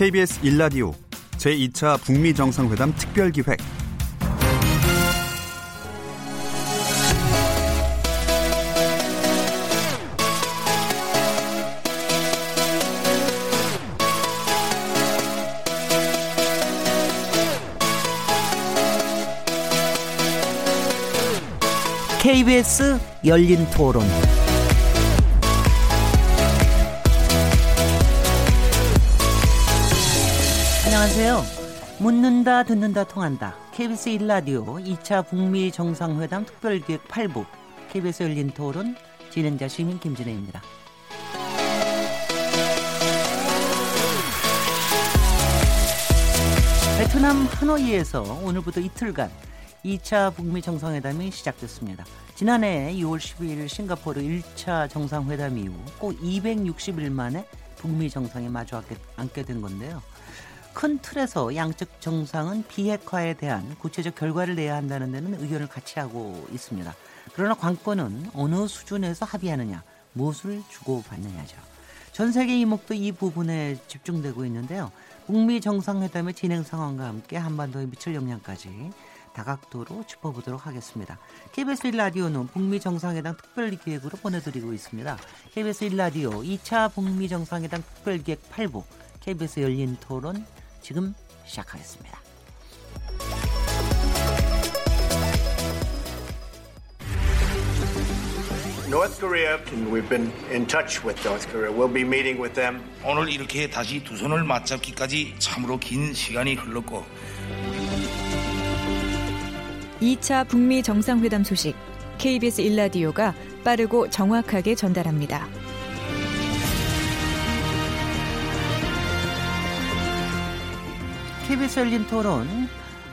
KBS 1라디오 제2차 북미 정상회담 특별 기획 KBS 열린 토론. 안녕하세요. 묻는다, 듣는다, 통한다. KBS 1라디오 2차 북미 정상회담 특별기획 8부. KBS 열린 토론 진행자 시민 김진혜입니다. 베트남 하노이에서 오늘부터 이틀간 2차 북미 정상회담이 시작됐습니다. 지난해 2월 12일 싱가포르 1차 정상회담 이후 꼭 260일 만에 북미 정상이 마주 앉게 된 건데요. 큰 틀에서 양측 정상은 비핵화에 대한 구체적 결과를 내야 한다는 데는 의견을 같이 하고 있습니다. 그러나 관건은 어느 수준에서 합의하느냐, 무엇을 주고받느냐죠. 전 세계 이목도 이 부분에 집중되고 있는데요. 북미 정상회담의 진행 상황과 함께 한반도에 미칠 영향까지 다각도로 짚어보도록 하겠습니다. KBS 1라디오는 북미 정상회담 특별기획으로 보내드리고 있습니다. KBS 1라디오 2차 북미 정상회담 특별기획 8부 KBS 열린 토론 지금 시작하겠습니다. North Korea, we've been in touch with North Korea. We'll be meeting with them. 오늘 이렇게 다시 두 손을 맞잡기까지 참으로 긴 시간이 흘렀고 2차 북미 정상회담 소식 KBS 일라디오가 빠르고 정확하게 전달합니다. KBS 열린 토론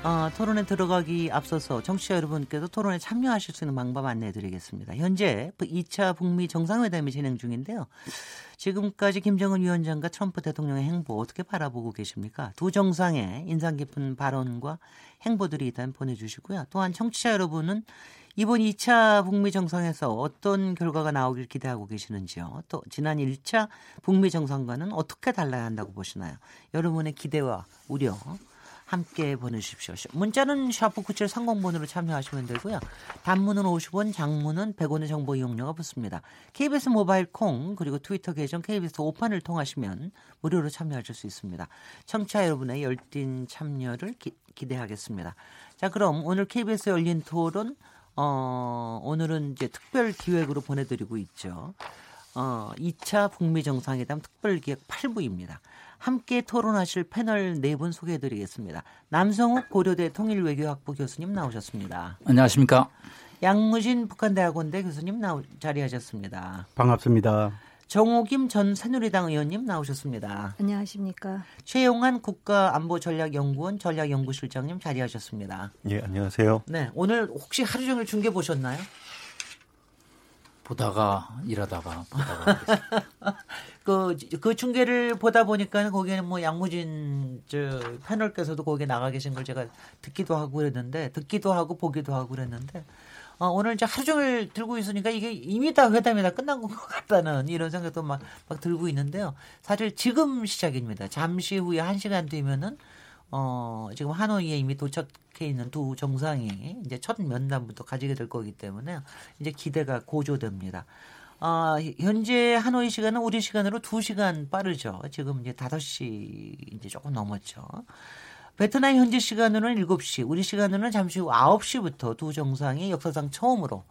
어, 토론에 들어가기 앞서서 정치자 여러분께서 토론에 참여하실 수 있는 방법 안내해 드리겠습니다. 현재 2차 북미 정상회담이 진행 중인데요. 지금까지 김정은 위원장과 트럼프 대통령의 행보 어떻게 바라보고 계십니까? 두 정상의 인상 깊은 발언과 행보들이 있다면 보내주시고요. 또한 청취자 여러분은 이번 2차 북미 정상에서 어떤 결과가 나오길 기대하고 계시는지요? 또 지난 1차 북미 정상과는 어떻게 달라야 한다고 보시나요? 여러분의 기대와 우려 함께 보내주십시오. 문자는 샤프 9730번으로 참여하시면 되고요. 단문은 50원, 장문은 100원의 정보 이용료가 붙습니다. KBS 모바일 콩 그리고 트위터 계정 KBS 오판을 통하시면 무료로 참여하실 수 있습니다. 청취자 여러분의 열띤 참여를 기, 기대하겠습니다. 자 그럼 오늘 KBS 열린 토론 어, 오늘은 이제 특별 기획으로 보내드리고 있죠. 어, 2차 북미 정상회담 특별 기획 8부입니다. 함께 토론하실 패널 네 분 소개해드리겠습니다. 남성욱 고려대 통일외교학부 교수님 나오셨습니다. 안녕하십니까. 양무진 북한대학원대 교수님 나오, 자리하셨습니다. 반갑습니다. 정호김 전 새누리당 의원님 나오셨습니다. 안녕하십니까. 최용한 국가안보전략연구원 전략연구실장님 자리하셨습니다. 예, 안녕하세요. 네, 오늘 혹시 하루 종일 중계 보셨나요? 보다가 일하다가 보다가 그, 그 중계를 보다 보니까 거기에는 뭐 양무진 저 패널께서도 거기에 나가 계신 걸 제가 듣기도 하고 그랬는데 듣기도 하고 보기도 하고 그랬는데 어, 오늘 이제 하루 종일 들고 있으니까 이게 이미 다 회담이 다 끝난 것 같다는 이런 생각도 막, 막 들고 있는데요. 사실 지금 시작입니다. 잠시 후에 한 시간 뒤면은 어, 지금 하노이에 이미 도착해 있는 두 정상이 이제 첫 면담부터 가지게 될 거기 때문에 이제 기대가 고조됩니다. 어, 현재 하노이 시간은 우리 시간으로 2시간 빠르죠. 지금 이제 5시 이제 조금 넘었죠. 베트남 현지 시간으로는 7시, 우리 시간으로는 잠시 후 9시부터 두 정상이 역사상 처음으로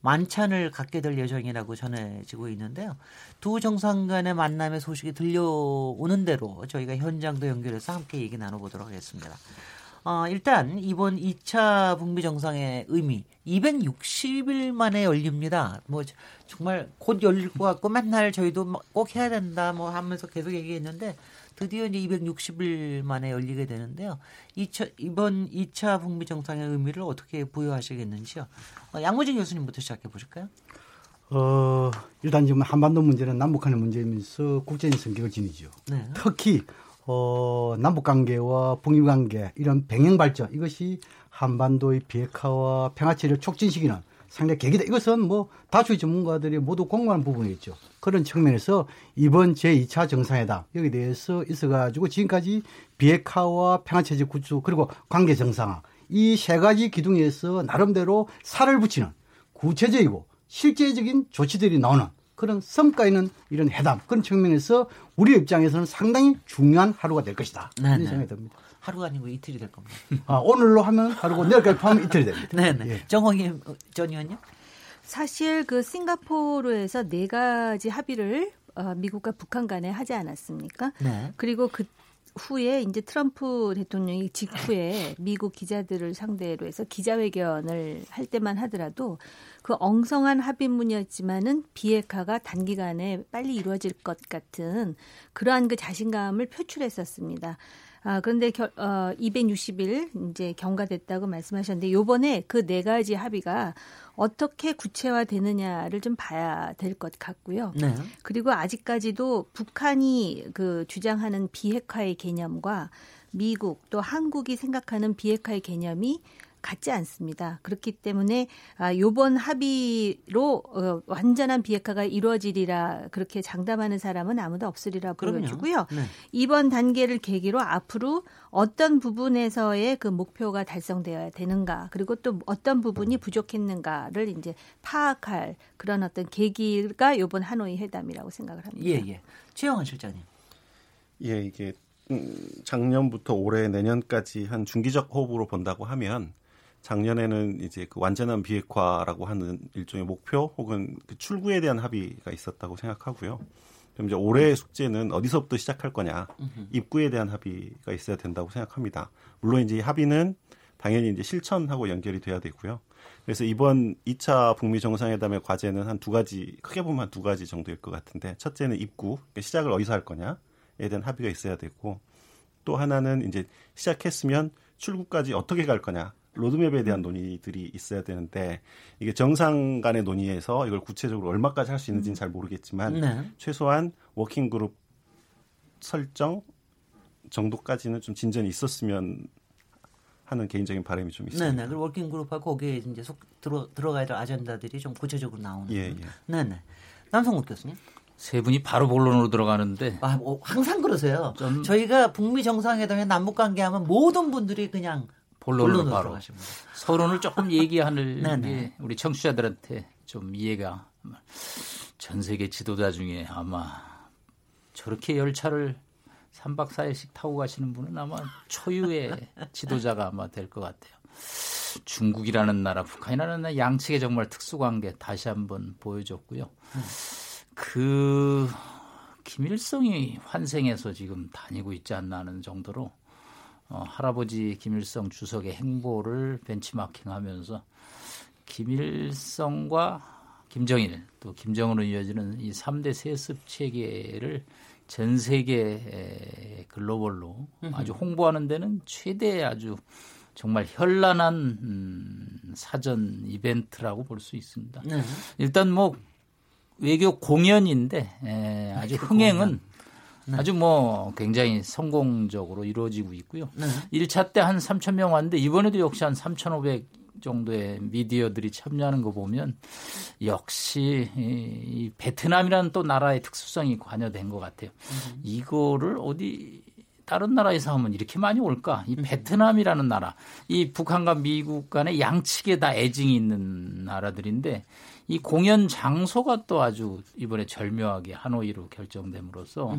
만찬을 갖게 될 예정이라고 전해지고 있는데요. 두 정상 간의 만남의 소식이 들려오는 대로 저희가 현장도 연결해서 함께 얘기 나눠보도록 하겠습니다. 어, 일단 이번 2차 북미 정상의 의미 260일 만에 열립니다. 뭐 정말 곧 열릴 것 같고 맨날 저희도 뭐꼭 해야 된다 뭐 하면서 계속 얘기했는데 드디어 이제 260일 만에 열리게 되는데요. 2차, 이번 2차 북미 정상의 의미를 어떻게 부여하시겠는지요? 어, 양무진 교수님부터 시작해 보실까요? 어, 일단 지금 한반도 문제는 남북한의 문제이면서 국제적인 성격을 지니죠. 네. 특히 어, 남북 관계와 북미 관계 이런 병행 발전 이것이 한반도의 비핵화와 평화 체를 촉진시키는 상당히 계기다. 이것은 뭐 다수의 전문가들이 모두 공감한 부분이겠죠. 그런 측면에서 이번 제2차 정상회담 여기 대해서 있어가지고 지금까지 비핵화와 평화체제 구축 그리고 관계 정상화 이 세 가지 기둥에서 나름대로 살을 붙이는 구체적이고 실제적인 조치들이 나오는 그런 성과 있는 이런 회담 그런 측면에서 우리 입장에서는 상당히 중요한 하루가 될 것이다. 네네. 이런 생각이 듭니다. 하루가 아니고 이틀이 될 겁니다. 아, 오늘로 하면 하루고 내일까지 포함하면 이틀이 됩니다. 네네. 예. 정홍희 전 의원님. 사실 그 싱가포르에서 네 가지 합의를 어, 미국과 북한 간에 하지 않았습니까? 네. 그리고 그 후에 이제 트럼프 대통령이 직후에 미국 기자들을 상대로 해서 기자회견을 할 때만 하더라도 그 엉성한 합의문이었지만은 비핵화가 단기간에 빨리 이루어질 것 같은 그러한 그 자신감을 표출했었습니다. 아, 그런데 결, 어, 260일 이제 경과됐다고 말씀하셨는데 요번에 그 네 가지 합의가 어떻게 구체화되느냐를 좀 봐야 될 것 같고요. 네. 그리고 아직까지도 북한이 그 주장하는 비핵화의 개념과 미국 또 한국이 생각하는 비핵화의 개념이 같지 않습니다. 그렇기 때문에 아 요번 합의로 어, 완전한 비핵화가 이루어지리라 그렇게 장담하는 사람은 아무도 없으리라. 보여지고요. 네. 이번 단계를 계기로 앞으로 어떤 부분에서의 그 목표가 달성되어야 되는가 그리고 또 어떤 부분이 부족했는가를 이제 파악할 그런 어떤 계기가 요번 하노이 회담이라고 생각을 합니다. 예, 예. 최영원 실장님. 예, 이게 음, 작년부터 올해 내년까지 한 중기적 호흡으로 본다고 하면 작년에는 이제 그 완전한 비핵화라고 하는 일종의 목표 혹은 그 출구에 대한 합의가 있었다고 생각하고요. 그럼 이제 올해의 숙제는 어디서부터 시작할 거냐, 입구에 대한 합의가 있어야 된다고 생각합니다. 물론 이제 이 합의는 당연히 이제 실천하고 연결이 돼야 되고요. 그래서 이번 2차 북미 정상회담의 과제는 한 두 가지, 크게 보면 한 두 가지 정도일 것 같은데, 첫째는 입구, 그러니까 시작을 어디서 할 거냐에 대한 합의가 있어야 되고, 또 하나는 이제 시작했으면 출구까지 어떻게 갈 거냐, 로드맵에 대한 논의들이 있어야 되는데 이게 정상 간의 논의에서 이걸 구체적으로 얼마까지 할 수 있는지는 잘 모르겠지만 네. 최소한 working group 설정 정도까지는 좀 진전이 있었으면 하는 개인적인 바람이 좀 있습니다. 네네. 그리고 working group하고 거기에 이제 속 들어 들어가야 될 아젠다들이 좀 구체적으로 나오는. 예, 예. 네네. 남성욱 교수님. 세 분이 바로 본론으로 들어가는데 아, 뭐 항상 그러세요. 저희가 북미 정상회담에 남북 관계하면 모든 분들이 그냥 본론으로 본론으로 바로 들어가십니다. 서론을 조금 얘기하는. 게 우리 청취자들한테 좀 이해가 전 세계 지도자 중에 아마 저렇게 열차를 3박 4일씩 타고 가시는 분은 아마 초유의 지도자가 아마 될 것 같아요. 중국이라는 나라, 북한이라는 나라 양측의 정말 특수관계 다시 한번 보여줬고요. 그 김일성이 환생해서 지금 다니고 있지 않나 하는 정도로 어, 할아버지 김일성 주석의 행보를 벤치마킹하면서 김일성과 김정일 또 김정은으로 이어지는 이 3대 세습 체계를 전 세계 글로벌로 아주 홍보하는 데는 최대 아주 정말 현란한 음, 사전 이벤트라고 볼 수 있습니다. 네. 일단 뭐 외교 공연인데 에, 아주 흥행은 아주 뭐 굉장히 성공적으로 이루어지고 있고요. 네. 1차 때 한 3천 명 왔는데 이번에도 역시 한 3,500 정도의 미디어들이 참여하는 거 보면 역시 이, 이 베트남이라는 또 나라의 특수성이 관여된 것 같아요. 이거를 어디 다른 나라에서 하면 이렇게 많이 올까? 이 베트남이라는 나라, 이 북한과 미국 간의 양측에 다 애증이 있는 나라들인데 이 공연 장소가 또 아주 이번에 절묘하게 하노이로 결정됨으로써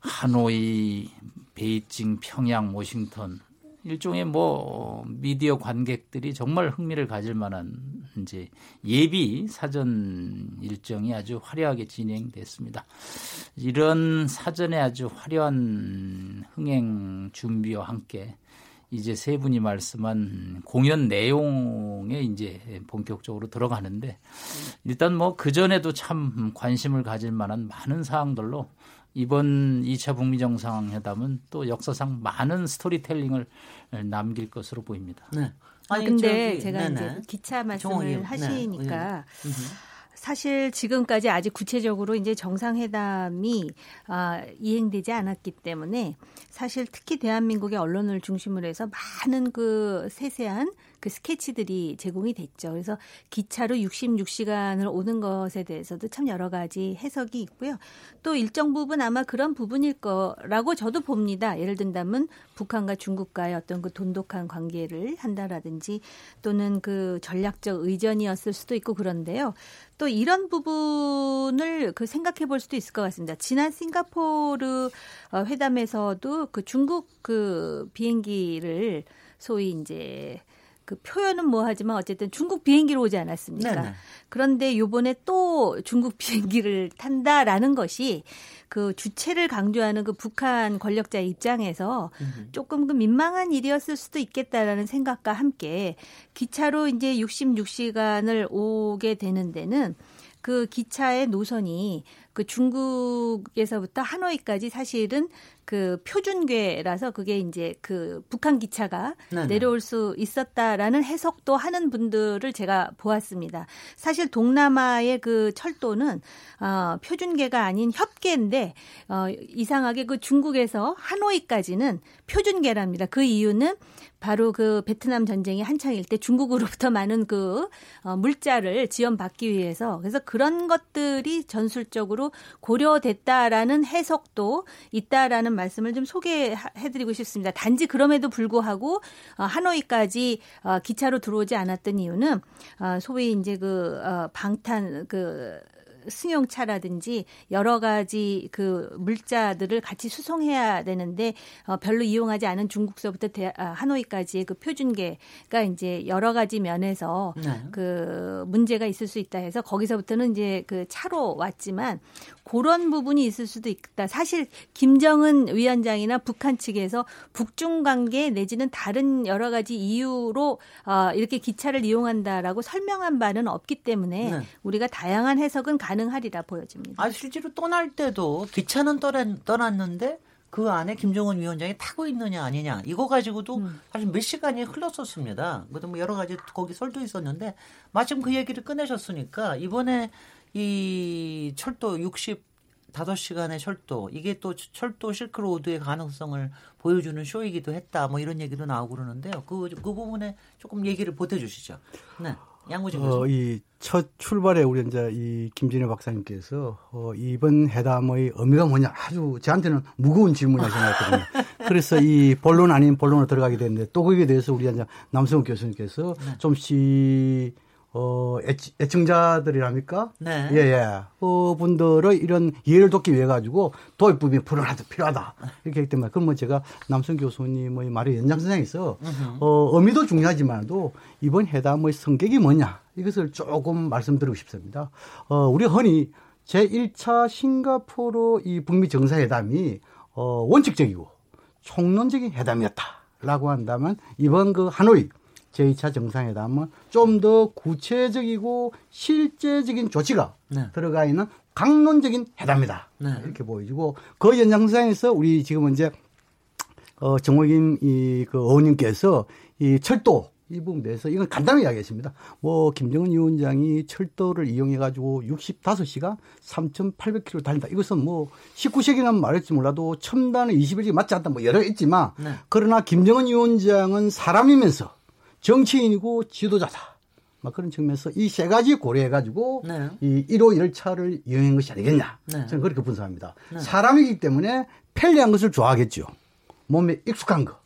하노이, 베이징, 평양, 워싱턴 일종의 뭐 미디어 관객들이 정말 흥미를 가질 만한 이제 예비 사전 일정이 아주 화려하게 진행됐습니다. 이런 사전에 아주 화려한 흥행 준비와 함께 이제 세 분이 말씀한 공연 내용에 이제 본격적으로 들어가는데 일단 뭐 그전에도 참 관심을 가질 만한 많은 사항들로 이번 2차 북미 정상회담은 또 역사상 많은 스토리텔링을 남길 것으로 보입니다. 네. 아 근데 저기, 제가 네네. 이제 기차 말씀을 의원. 하시니까 네. 사실 지금까지 아직 구체적으로 이제 정상회담이 아, 이행되지 않았기 때문에 사실 특히 대한민국의 언론을 중심으로 해서 많은 그 세세한 그 스케치들이 제공이 됐죠. 그래서 기차로 66시간을 오는 것에 대해서도 참 여러 가지 해석이 있고요. 또 일정 부분 아마 그런 부분일 거라고 저도 봅니다. 예를 든다면 북한과 중국과의 어떤 그 돈독한 관계를 한다라든지 또는 그 전략적 의전이었을 수도 있고 그런데요. 또 이런 부분을 그 생각해 볼 수도 있을 것 같습니다. 지난 싱가포르 어, 회담에서도 그 중국 그 비행기를 소위 이제 그 표현은 뭐 하지만 어쨌든 중국 비행기로 오지 않았습니까? 네네. 그런데 요번에 또 중국 비행기를 탄다라는 것이 그 주체를 강조하는 그 북한 권력자 입장에서 조금 그 민망한 일이었을 수도 있겠다라는 생각과 함께 기차로 이제 66시간을 오게 되는 데는 그 기차의 노선이 그 중국에서부터 하노이까지 사실은 그 표준궤라서 그게 이제 그 북한 기차가 네네. 내려올 수 있었다라는 해석도 하는 분들을 제가 보았습니다. 사실 동남아의 그 철도는 어 표준궤가 아닌 협궤인데 어 이상하게 그 중국에서 하노이까지는 표준궤랍니다. 그 이유는 바로 그 베트남 전쟁이 한창일 때 중국으로부터 많은 그 어, 물자를 지원받기 위해서 그래서 그런 것들이 전술적으로 고려됐다라는 해석도 있다라는 말씀을 좀 소개해드리고 싶습니다. 단지 그럼에도 불구하고 어, 하노이까지 어, 기차로 들어오지 않았던 이유는 어, 소위 이제 그 어, 방탄 그 승용차라든지 여러 가지 그 물자들을 같이 수송해야 되는데 어, 별로 이용하지 않은 중국서부터 대, 아, 하노이까지의 그 표준계가 이제 여러 가지 면에서 네. 그 문제가 있을 수 있다 해서 거기서부터는 이제 그 차로 왔지만 그런 부분이 있을 수도 있다. 사실 김정은 위원장이나 북한 측에서 북중 관계 내지는 다른 여러 가지 이유로 어, 이렇게 기차를 이용한다라고 설명한 바는 없기 때문에 네. 우리가 다양한 해석은 가능하리라 보여집니다. 아 실제로 떠날 때도 기차는 떠났는데 그 안에 김정은 위원장이 타고 있느냐 아니냐 이거 가지고도 음. 사실 몇 시간이 흘렀었습니다. 그것도 뭐 여러 가지 거기 설도 있었는데 마침 그 얘기를 꺼내셨으니까 이번에 이 철도 65시간의 철도 이게 또 철도 실크로드의 가능성을 보여주는 쇼이기도 했다. 뭐 이런 얘기도 나오고 그러는데요. 그, 그 부분에 조금 얘기를 보태 주시죠. 네. 양무진 교수. 어, 이첫 출발에 우리 이제 이 김진애 박사님께서 어, 이번 회담의 의미가 뭐냐 아주 저한테는 무거운 질문을 생각했거든요. 그래서 이 본론 아닌 본론으로 들어가게 됐는데 또 거기에 대해서 우리 이제 남성욱 교수님께서 네. 좀씩 어, 애청, 자들이랍니까 네. 예, 예. 어, 분들의 이런 이해를 돕기 위해 가지고 도입부분이 불안하다, 필요하다. 이렇게 했기 때문에, 그러면 제가 남성 교수님의 말의 연장선상에서, 어, 의미도 중요하지만도 이번 회담의 성격이 뭐냐. 이것을 조금 말씀드리고 싶습니다. 어, 우리 흔히 제1차 싱가포르 이 북미 정상회담이, 어, 원칙적이고 총론적인 회담이었다라고 한다면 이번 그 하노이 제2차 정상회담은 좀 더 구체적이고 실제적인 조치가 네. 들어가 있는 강론적인 회담이다. 네. 이렇게 보여지고 그 연장선에서 우리 지금 이제 어 정호김 이그 의원님께서 이 철도 이 부분에 대해서 이건 간단히 이야기했습니다. 뭐 김정은 위원장이 철도를 이용해 가지고 65시간 3,800km 달린다. 이것은 뭐 19세기는 말했지 몰라도 첨단의 21세기 맞지 않다. 뭐 여러 있지만 네. 그러나 김정은 위원장은 사람이면서 정치인이고 지도자다. 막 그런 측면에서 이 세 가지 고려해가지고 네. 이 1호 1차를 이용한 것이 아니겠냐. 네. 저는 그렇게 분석합니다. 네. 사람이기 때문에 편리한 것을 좋아하겠죠. 몸에 익숙한 거.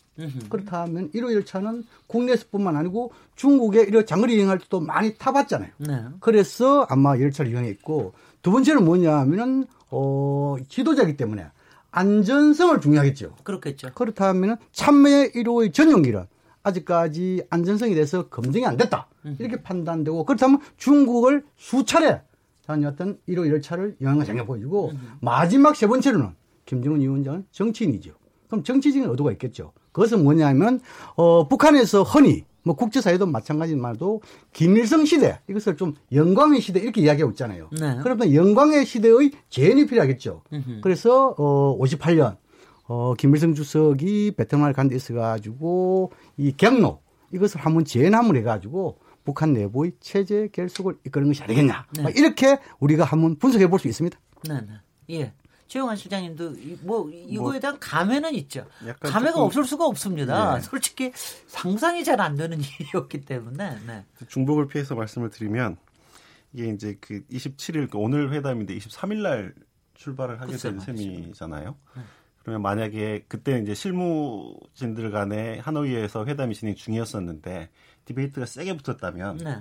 그렇다면 1호 1차는 국내에서뿐만 아니고 중국에 이런 장거리 여행할 때도 많이 타봤잖아요. 네. 그래서 아마 1차를 이용했고 두 번째는 뭐냐 하면은 어, 지도자이기 때문에 안전성을 중요하겠죠. 그렇겠죠. 그렇다면 참여 1호의 전용기란 아직까지 안전성에 대해서 검증이 안 됐다. 이렇게 판단되고 그렇다면 중국을 수차례 다녔던 1호 1차를 영향을 장해 보여주고 마지막 세 번째로는 김정은 위원장은 정치인이죠. 그럼 정치적인 의도가 있겠죠. 그것은 뭐냐면 어 북한에서 흔히 뭐 국제사회도 마찬가지만도 김일성 시대 이것을 좀 영광의 시대 이렇게 이야기하고 있잖아요. 네. 그러면 영광의 시대의 재현이 필요하겠죠. 음흠. 그래서 어 58년 어, 김일성 주석이 베트남을 간 데 있어가지고 이 경로 이것을 한번 재남을 해가지고 북한 내부의 체제 결속을 이끄는 것이 아니겠냐. 네. 막 이렇게 우리가 한번 분석해 볼 수 있습니다. 네, 네. 예. 최영환 실장님도 이- 뭐 이거에 뭐 대한 감회는 있죠. 감회가 없을 수가 없습니다. 예. 솔직히 상상이 잘 안 되는 일이었기 때문에. 네. 중복을 피해서 말씀을 드리면 이게 이제 그 27일 그 오늘 회담인데 23일 날 출발을 하게 된. 셈이잖아요. 네. 그러면 만약에 그때 이제 실무진들 간에 하노이에서 회담이 진행 중이었었는데 디베이트가 세게 붙었다면 네.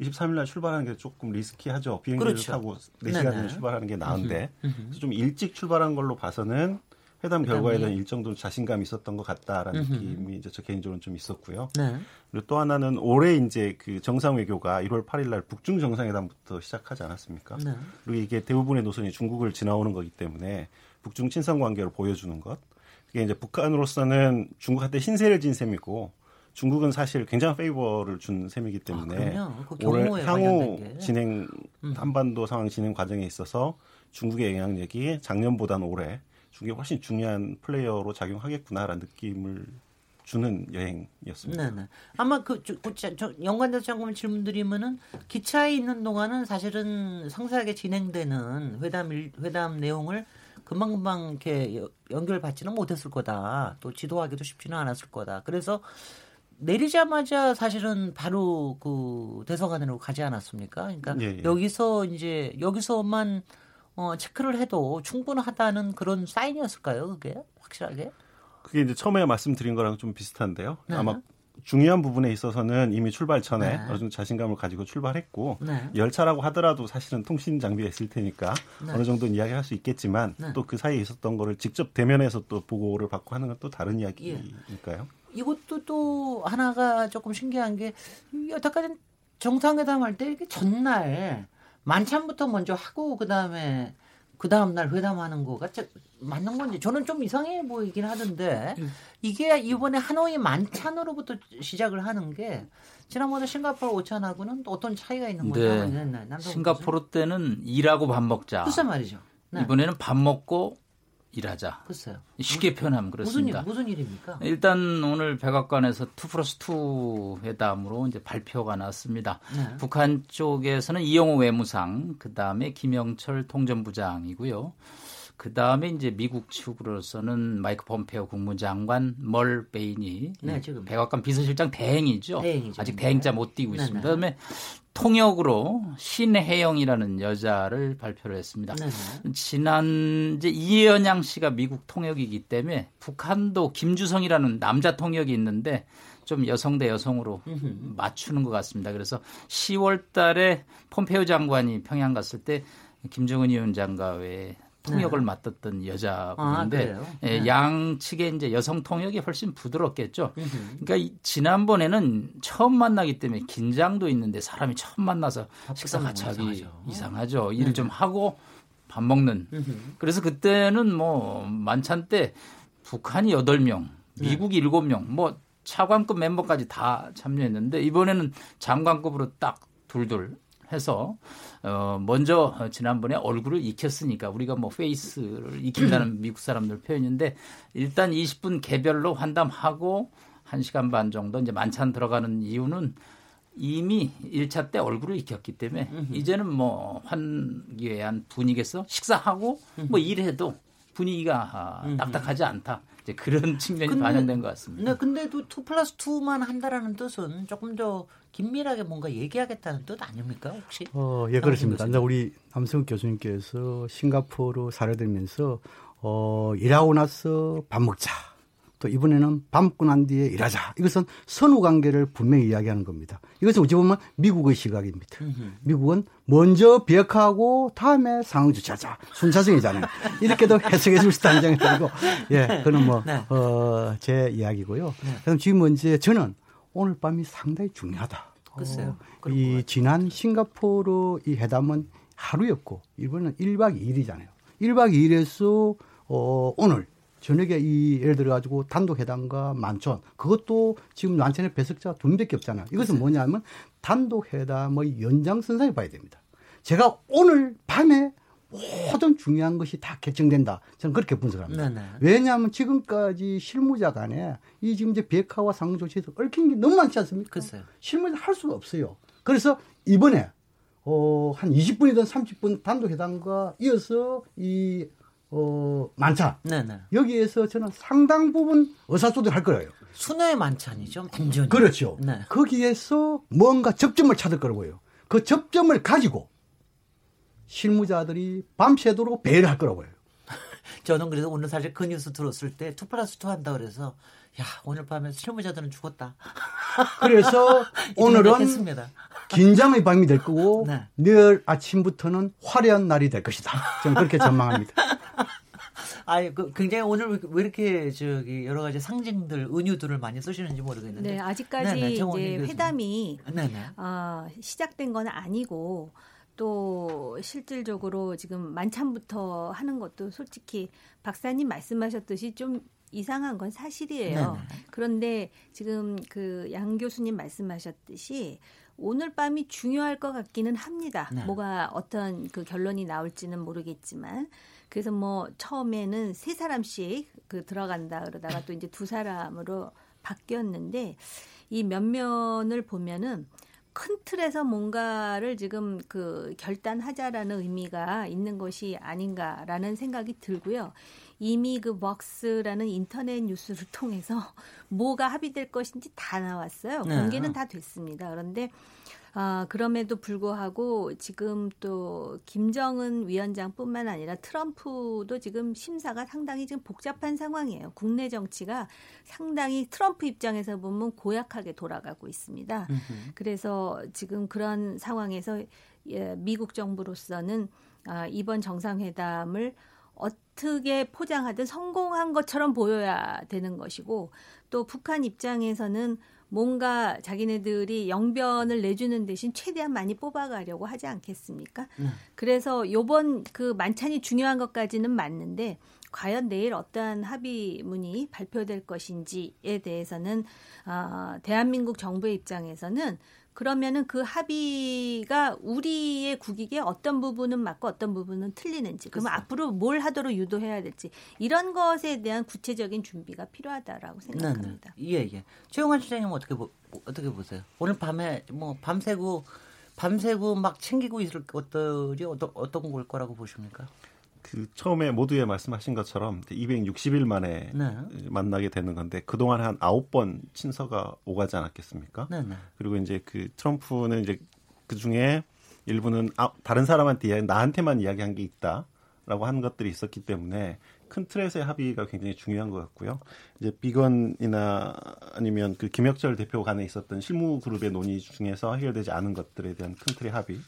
23일 날 출발하는 게 조금 리스키하죠. 비행기를 그렇죠. 타고 4시간 네네. 전에 출발하는 게 나은데 그래서 좀 일찍 출발한 걸로 봐서는 회담 결과에 대한 일정 정도 자신감이 있었던 것 같다라는 느낌이 이제 저 개인적으로는 좀 있었고요. 네. 그리고 또 하나는 올해 이제 그 정상 외교가 1월 8일 날 북중 정상회담부터 시작하지 않았습니까? 네. 그리고 이게 대부분의 노선이 중국을 지나오는 거기 때문에 북중 친선 관계를 보여주는 것. 이게 이제 북한으로서는 중국한테 신세를 진 셈이고 중국은 사실 굉장한 favor를 준 셈이기 때문에 그럼요. 그 올해 향후 게. 음. 진행 한반도 상황 진행 과정에 있어서 중국의 영향력이 작년보다는 올해 중국이 훨씬 중요한 플레이어로 작용하겠구나라는 느낌을 주는 여행이었습니다. 네네. 아마 그, 저, 그 자- 저, 연관돼서 잠깐만 질문 드리면은 기차에 있는 동안은 사실은 상세하게 진행되는 회담 일, 회담 내용을 금방금방 이렇게 여- 연결받지는 못했을 거다. 또 지도하기도 쉽지는 않았을 거다. 그래서 내리자마자 사실은 바로 그 대서관으로 가지 않았습니까? 그러니까 예, 예. 여기서 이제 여기서만 어, 체크를 해도 충분하다는 그런 사인이었을까요? 그게 확실하게? 그게 이제 처음에 말씀드린 거랑 좀 비슷한데요. 네. 아마 중요한 부분에 있어서는 이미 출발 전에 네. 어느 정도 자신감을 가지고 출발했고 네. 열차라고 하더라도 사실은 통신 장비가 있을 테니까 네. 어느 정도는 이야기할 수 있겠지만 네. 또그 사이에 있었던 거를 직접 대면해서 또 보고를 받고 하는 건 또 다른 예. 이야기니까요. 이것도 또 하나가 조금 신기한 게 여태까지 정상회담 할 때 이렇게 전날 만찬부터 먼저 하고 그 다음에 그 다음 날 회담하는 거가 저- 맞는 건지 저는 좀 이상해 보이긴 하던데 이게 이번에 하노이 만찬으로부터 시작을 하는 게 지난번에 싱가포르 오찬하고는 또 어떤 차이가 있는 건지 네. 네, 네, 남성분 싱가포르 때는 일하고 밥 먹자. 글쎄 말이죠. 네. 이번에는 밥 먹고 일하자. 글쎄요. 쉽게 표현하면 무슨 그렇습니다. 일 무슨 일입니까? 일단 오늘 백악관에서 2 플러스 2 회담으로 이제 발표가 났습니다. 네. 북한 쪽에서는 이영호 외무상, 그 다음에 김영철 통전부장이고요. 그 다음에 이제 미국 측으로서는 마이크 폼페오 국무장관, 멀 베인이 네, 지금. 백악관 비서실장 대행이죠. 대행이죠. 아직 네. 대행자 못 띄고 네, 있습니다. 네. 그다음에 통역으로 신혜영이라는 여자를 발표를 했습니다. 네, 네. 지난 이제 이현양 씨가 미국 통역이기 때문에 북한도 김주성이라는 남자 통역이 있는데 좀 여성 대 여성으로 맞추는 것 같습니다. 그래서 10월 달에 폼페오 장관이 평양 갔을 때 김정은 위원장과 왜 통역을 맡았던 네. 아, 여자분인데 그래요? 예, 네. 양측의 이제 여성 통역이 훨씬 부드럽겠죠. 그러니까 이- 지난번에는 처음 만나기 때문에 긴장도 있는데 사람이 처음 만나서 식사 같이 하기 이상하죠. 이상하죠. 일을 좀 하고 밥 먹는. 그래서 그때는 뭐 만찬 때 북한이 8명, 미국이 7명, 뭐 차관급 멤버까지 다 참여했는데 이번에는 장관급으로 딱 둘둘 해서 어 먼저 지난번에 얼굴을 익혔으니까 우리가 뭐 페이스를 익힌다는 미국 사람들 표현인데 일단 20분 개별로 환담하고 1시간 반 정도 이제 만찬 들어가는 이유는 이미 1차 때 얼굴을 익혔기 때문에 이제는 뭐 환기한 분위기에서 식사하고 뭐 일해도 분위기가 아, 딱딱하지 않다. 이제 그런 측면이 근데- 반영된 것 같습니다. 네, 근데도 2 플러스 2만 한다라는 뜻은 조금 더 긴밀하게 뭔가 얘기하겠다는 뜻 아닙니까 혹시? 어, 예, 그렇습니다. 근데 우리 남성 교수님께서 싱가포르 사례 들면서 어, 일하고 나서 밥 먹자. 또 이번에는 밥 먹고 난 뒤에 일하자. 이것은 선후 관계를 분명히 이야기하는 겁니다. 이것은 어찌 보면 미국의 시각입니다. 미국은 먼저 비핵화하고 다음에 상황 주차하자. 순차성이잖아요. 이렇게도 해석해 줄 수도 있는 장이고 예, 그는 뭐, 네. 어, 제 이야기고요. 그럼 지금 이제 저는 오늘 밤이 상당히 중요하다. 글쎄요. 어, 이 지난 싱가포르 이 회담은 하루였고 이번은 1박 2일이잖아요. 1박 2일에서 어, 오늘 저녁에 이 예를 들어 가지고 단독 회담과 만천 그것도 지금 만천의 배석자 두 명밖에 없잖아요. 이것은 뭐냐면 단독 회담의 연장선상에 봐야 됩니다. 제가 오늘 밤에 모든 중요한 것이 다 결정된다. 저는 그렇게 분석합니다. 네네. 왜냐하면 지금까지 실무자 간에 이 지금 이제 비핵화와 상조 조치에서 얽힌 게 너무 많지 않습니까? 글쎄요. 실무자 할 수가 없어요. 그래서 이번에 어, 한 20분이든 30분 단독 회담과 이어서 이 어, 만찬 네네. 여기에서 저는 상당 부분 의사소통할 거예요. 순회 만찬이죠, 완전히. 그렇죠. 네. 거기에서 뭔가 접점을 찾을 거라고요. 그 접점을 가지고 실무자들이 밤새도록 배를 할 거라고요. 저는 그래서 오늘 사실 그 뉴스 들었을 때 two plus two 한다 그래서 야 오늘 밤에 실무자들은 죽었다. 그래서 오늘은. 긴장의 밤이 될 거고 네. 내일 아침부터는 화려한 날이 될 것이다. 저는 그렇게 전망합니다. 아니 그 굉장히 오늘 왜- 왜 이렇게 저기 여러 가지 상징들 은유들을 많이 쓰시는지 모르겠는데. 네, 아직까지 네네, 정원희 이제. 회담이. 아, 시작된 건 아니고 또 실질적으로 지금 만찬부터 하는 것도 솔직히 박사님 말씀하셨듯이 좀 이상한 건 사실이에요. 네네. 그런데 지금 그 양 교수님 말씀하셨듯이 오늘 밤이 중요할 것 같기는 합니다. 네. 뭐가 어떤 그 결론이 나올지는 모르겠지만 그래서 뭐 처음에는 세 사람씩 그 들어간다 그러다가 또 이제 두 사람으로 바뀌었는데 이 면면을 보면은 큰 틀에서 뭔가를 지금 그 결단하자라는 의미가 있는 것이 아닌가라는 생각이 들고요. 이미 그 벅스라는 인터넷 뉴스를 통해서 뭐가 합의될 것인지 다 나왔어요. 네. 공개는 다 됐습니다. 그런데 아, 그럼에도 불구하고 지금 또 김정은 위원장뿐만 아니라 트럼프도 지금 심사가 상당히 지금 복잡한 상황이에요. 국내 정치가 상당히 트럼프 입장에서 보면 고약하게 돌아가고 있습니다. 그래서 지금 그런 상황에서 예, 미국 정부로서는 아, 이번 정상회담을 어떻게 포장하든 성공한 것처럼 보여야 되는 것이고 또 북한 입장에서는 뭔가 자기네들이 영변을 내주는 대신 최대한 많이 뽑아가려고 하지 않겠습니까? 그래서 요번 그 만찬이 중요한 것까지는 맞는데 과연 내일 어떠한 합의문이 발표될 것인지에 대해서는 아, 대한민국 정부의 입장에서는 그러면은 그 합의가 우리의 국익에 어떤 부분은 맞고 어떤 부분은 틀리는지 그러면 앞으로 뭘 하도록 유도해야 될지 이런 것에 대한 구체적인 준비가 필요하다라고 생각합니다. 예, 예. 최용환 시장님은 어떻게 보, 어떻게 보세요? 오늘 밤에 뭐 밤새고 밤새고 막 챙기고 있을 것들이 어떤 어떤 걸 거라고 보십니까? 그 처음에 모두에 말씀하신 것처럼 260일 만에 네. 만나게 되는 건데 그동안 한 아홉 번 친서가 오가지 않았겠습니까? 네, 네. 그리고 이제 그 트럼프는 이제 그 중에 일부는 아, 다른 사람한테 이야기, 나한테만 이야기한 게 있다라고 하는 것들이 있었기 때문에 큰 틀에서의 합의가 굉장히 중요한 것 같고요. 이제 비건이나 아니면 그 김혁철 대표 간에 있었던 실무 그룹의 논의 중에서 해결되지 않은 것들에 대한 큰 틀의 합의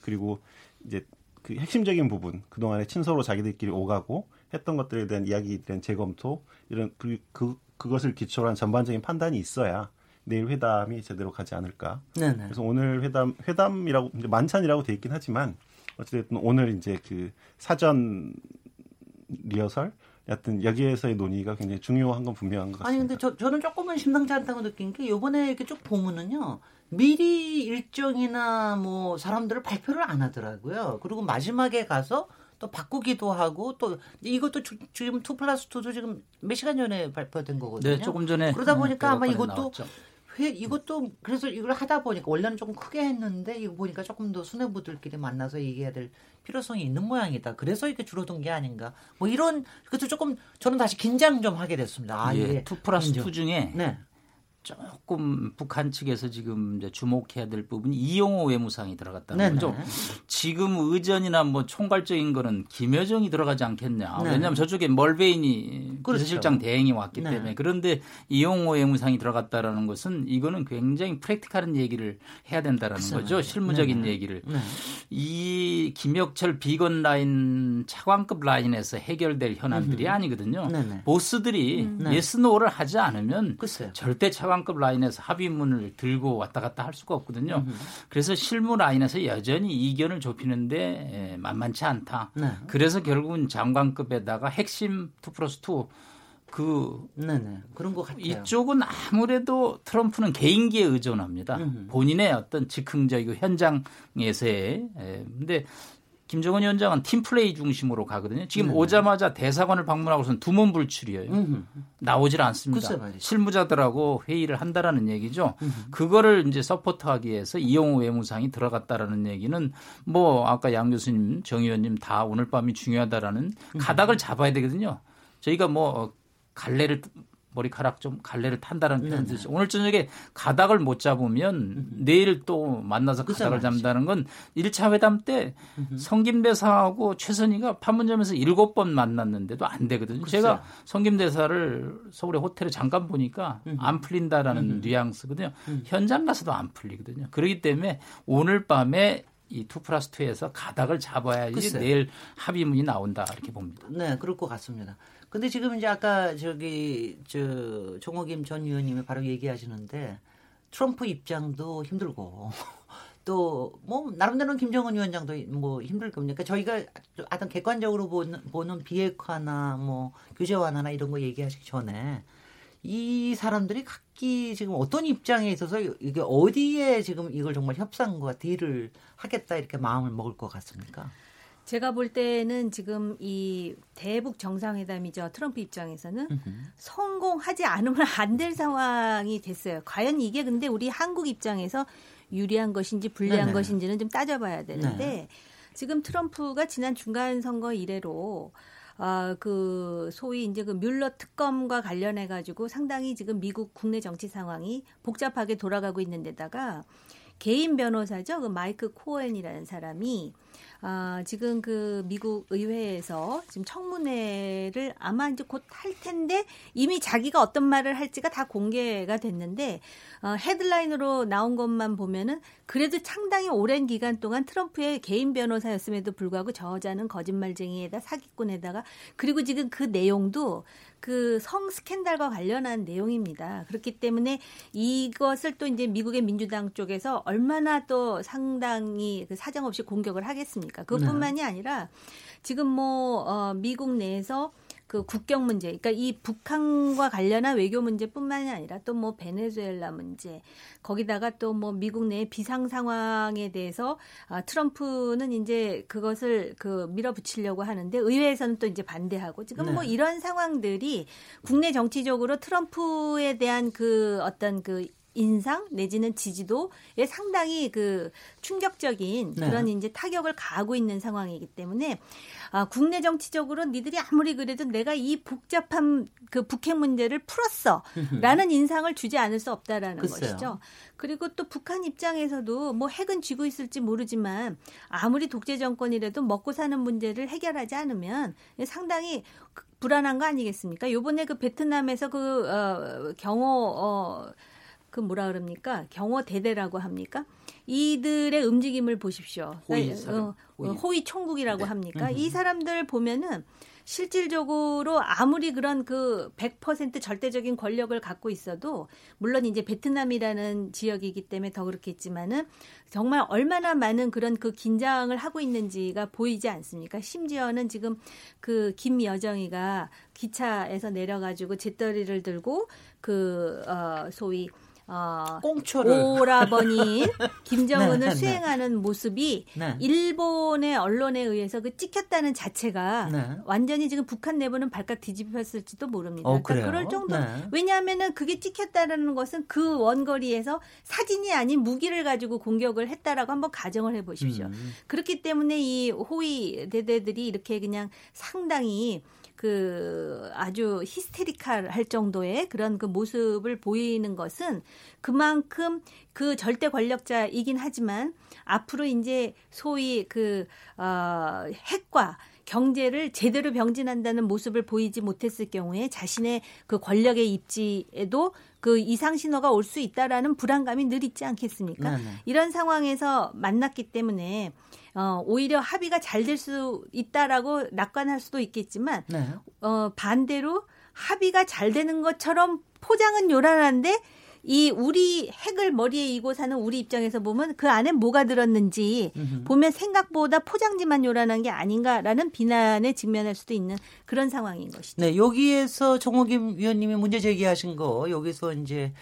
그리고 이제 그 핵심적인 부분 그동안에 친서로 자기들끼리 오가고 했던 것들에 대한 이야기에 대한 재검토 이런 그, 그 그것을 기초로 한 전반적인 판단이 있어야 내일 회담이 제대로 가지 않을까. 네, 네. 그래서 오늘 회담 회담이라고 이제 만찬이라고 돼 있긴 하지만 어쨌든 오늘 이제 그 사전 리허설 여튼 여기에서의 논의가 굉장히 중요한 건 분명한 것 아니 같습니다. 근데 저 저는 조금은 심상치 않다고 느낀 게 요번에 이렇게 쭉 보면은요. 미리 일정이나 뭐 사람들을 발표를 안 하더라고요. 그리고 마지막에 가서 또 바꾸기도 하고 또 이것도 주- 지금 two plus two도 지금 몇 시간 전에 발표된 거거든요. 네, 조금 전에 그러다 네, 보니까 아마 대법관에 이것도 나왔죠. 회 이것도 그래서 이걸 하다 보니까 원래는 조금 크게 했는데 이거 보니까 조금 더 수뇌부들끼리 만나서 얘기해야 될 필요성이 있는 모양이다. 그래서 이렇게 줄어든 게 아닌가. 뭐 이런 그것도 조금 저는 다시 긴장 좀 하게 됐습니다. 아, 예, two plus. two 중에 네. 조금 북한 측에서 지금 이제 주목해야 될 부분이 이용호 외무상이 들어갔다는 네네. 거죠. 지금 의전이나 뭐 총괄적인 거는 김여정이 들어가지 않겠냐. 네. 왜냐하면 저쪽에 멀베이니 그렇죠. 비서실장 대행이 왔기 네. 때문에 그런데 이용호 외무상이 들어갔다라는 것은 이거는 굉장히 practical한 얘기를 해야 된다라는 글쎄 거죠. 실무적인 네네. 얘기를. 네. 이 김혁철 비건 라인 차관급 라인에서 해결될 현안들이 아니거든요. 네네. 보스들이 네. yes no를 하지 않으면 글쎄요. 절대 차관 급 라인에서 합의문을 들고 왔다 갔다 할 수가 없거든요. 그래서 실무 라인에서 여전히 이견을 좁히는데 에, 만만치 않다. 네. 그래서 결국은 장관급에다가 핵심 2 플러스 2그 네네. 그런 것 같아요. 이쪽은 아무래도 트럼프는 개인기에 의존합니다. 음흠. 본인의 어떤 즉흥적이고 현장에서의 에, 근데 김정은 위원장은 팀플레이 중심으로 가거든요. 지금 네. 오자마자 대사관을 방문하고선 두문불출이에요. 음흠. 나오질 않습니다. 실무자들하고 회의를 한다라는 얘기죠. 그거를 이제 서포트하기 위해서 이용호 외무상이 들어갔다라는 얘기는 뭐 아까 양 교수님, 정 의원님 다 오늘 밤이 중요하다라는 가닥을 잡아야 되거든요. 저희가 뭐 갈래를 머리카락 좀 갈래를 탄다는 표현 네네. 쓰죠. 오늘 저녁에 가닥을 못 잡으면 내일 또 만나서 글쎄 가닥을. 잡는다는 건 1차 회담 때 성김대사하고 최선희가 판문점에서 일곱 번 만났는데도 안 되거든요. 제가 성김대사를 서울의 호텔에 잠깐 보니까 안 풀린다라는 뉘앙스거든요. 현장 가서도 안 풀리거든요. 그렇기 때문에 오늘 밤에 이2 플러스 2에서 가닥을 잡아야지 글쎄요. 내일 합의문이 나온다 이렇게 봅니다. 네, 그럴 것 같습니다. 근데 지금 이제 아까 저기 저 정호김 전 의원님이 바로 얘기하시는데 트럼프 입장도 힘들고 또 뭐 나름대로 김정은 위원장도 뭐 힘들 겁니까? 저희가 어떤 객관적으로 보는, 보는 비핵화나 뭐 규제 완화나 이런 거 얘기하시기 전에 이 사람들이 각기 지금 어떤 입장에 있어서 이게 어디에 지금 이걸 정말 협상과 딜을 하겠다 이렇게 마음을 먹을 것 같습니까? 제가 볼 때는 지금 이 대북 정상회담이죠. 트럼프 입장에서는 성공하지 않으면 안 될 상황이 됐어요. 과연 이게 근데 우리 한국 입장에서 유리한 것인지 불리한 네네. 것인지는 좀 따져봐야 되는데 네. 지금 트럼프가 지난 중간 선거 이래로 아, 그 소위 이제 그 뮬러 특검과 관련해 가지고 상당히 지금 미국 국내 정치 상황이 복잡하게 돌아가고 있는 데다가 개인 변호사죠. 그 마이크 코엔이라는 사람이 아, 지금 그 미국 의회에서 지금 청문회를 아마 이제 곧 할 텐데 이미 자기가 어떤 말을 할지가 다 공개가 됐는데 어, 헤드라인으로 나온 것만 보면은 그래도 상당히 오랜 기간 동안 트럼프의 개인 변호사였음에도 불구하고 저자는 거짓말쟁이에다 사기꾼에다가 그리고 지금 그 내용도 그 성 스캔들과 관련한 내용입니다. 그렇기 때문에 이것을 또 이제 미국의 민주당 쪽에서 얼마나 또 상당히 그 사정없이 공격을 하겠습니까? 그것뿐만이 아니라 지금 뭐 어, 미국 내에서 그 국경 문제, 그러니까 이 북한과 관련한 외교 문제뿐만이 아니라 또 뭐 베네수엘라 문제, 거기다가 또 뭐 미국 내 비상 상황에 대해서 아, 트럼프는 이제 그것을 그 밀어붙이려고 하는데 의회에서는 또 이제 반대하고 지금 네. 뭐 이런 상황들이 국내 정치적으로 트럼프에 대한 그 어떤 그 인상 내지는 지지도에 상당히 그 충격적인 네. 그런 이제 타격을 가하고 있는 상황이기 때문에 아, 국내 정치적으로 니들이 아무리 그래도 내가 이 복잡한 그 북핵 문제를 풀었어라는 인상을 주지 않을 수 없다라는 글쎄요. 것이죠. 그리고 또 북한 입장에서도 뭐 핵은 쥐고 있을지 모르지만 아무리 독재 정권이라도 먹고 사는 문제를 해결하지 않으면 상당히 그- 불안한 거 아니겠습니까? 요번에 그 베트남에서 그 어, 경호 어, 그 뭐라 그럽니까? 경호 대대라고 합니까? 이들의 움직임을 보십시오. 호위 그러니까, 사람, 어, 호위. 네. 어, 호위 총국이라고 합니까? 이 사람들 보면은 실질적으로 아무리 그런 그 100% 절대적인 권력을 갖고 있어도 물론 이제 베트남이라는 지역이기 때문에 더 그렇겠지만은 정말 얼마나 많은 그런 그 긴장을 하고 있는지가 보이지 않습니까? 심지어는 지금 그 김여정이가 기차에서 내려가지고 재떨이를 들고 그 어, 소위 어, 꽁초를 오라버니인 김정은을 네, 네. 수행하는 모습이 네. 일본의 언론에 의해서 그 찍혔다는 자체가 네. 완전히 지금 북한 내부는 발칵 뒤집혔을지도 모릅니다. 어, 그러니까? 그럴 정도. 네. 왜냐하면은 그게 찍혔다라는 것은 그 원거리에서 사진이 아닌 무기를 가지고 공격을 했다라고 한번 가정을 해보십시오. 음. 그렇기 때문에 이 호위 대대들이 이렇게 그냥 상당히 그 아주 히스테리칼할 정도의 그런 그 모습을 보이는 것은 그만큼 그 절대 권력자이긴 하지만 앞으로 이제 소위 그 어, 핵과 경제를 제대로 병진한다는 모습을 보이지 못했을 경우에 자신의 그 권력의 입지에도 그 이상 신호가 올 수 있다라는 불안감이 늘 있지 않겠습니까? 네네. 이런 상황에서 만났기 때문에 어, 오히려 합의가 잘 될 수 있다라고 낙관할 수도 있겠지만 네. 어, 반대로 합의가 잘 되는 것처럼 포장은 요란한데 이 우리 핵을 머리에 이고 사는 우리 입장에서 보면 그 안에 뭐가 들었는지 음흠. 보면 생각보다 포장지만 요란한 게 아닌가라는 비난에 직면할 수도 있는 그런 상황인 것이죠. 네, 여기에서 정호김 위원님이 문제 제기하신 거 여기서 이제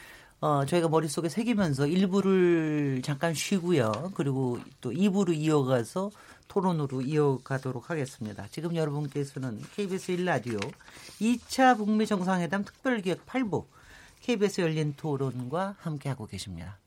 어, 저희가 머릿속에 새기면서 일부를 잠깐 쉬고요. 그리고 또 2부로 이어가서 토론으로 이어가도록 하겠습니다. 지금 여러분께서는 KBS 1라디오 2차 북미 정상회담 특별기획 8부 KBS 열린 토론과 함께하고 계십니다.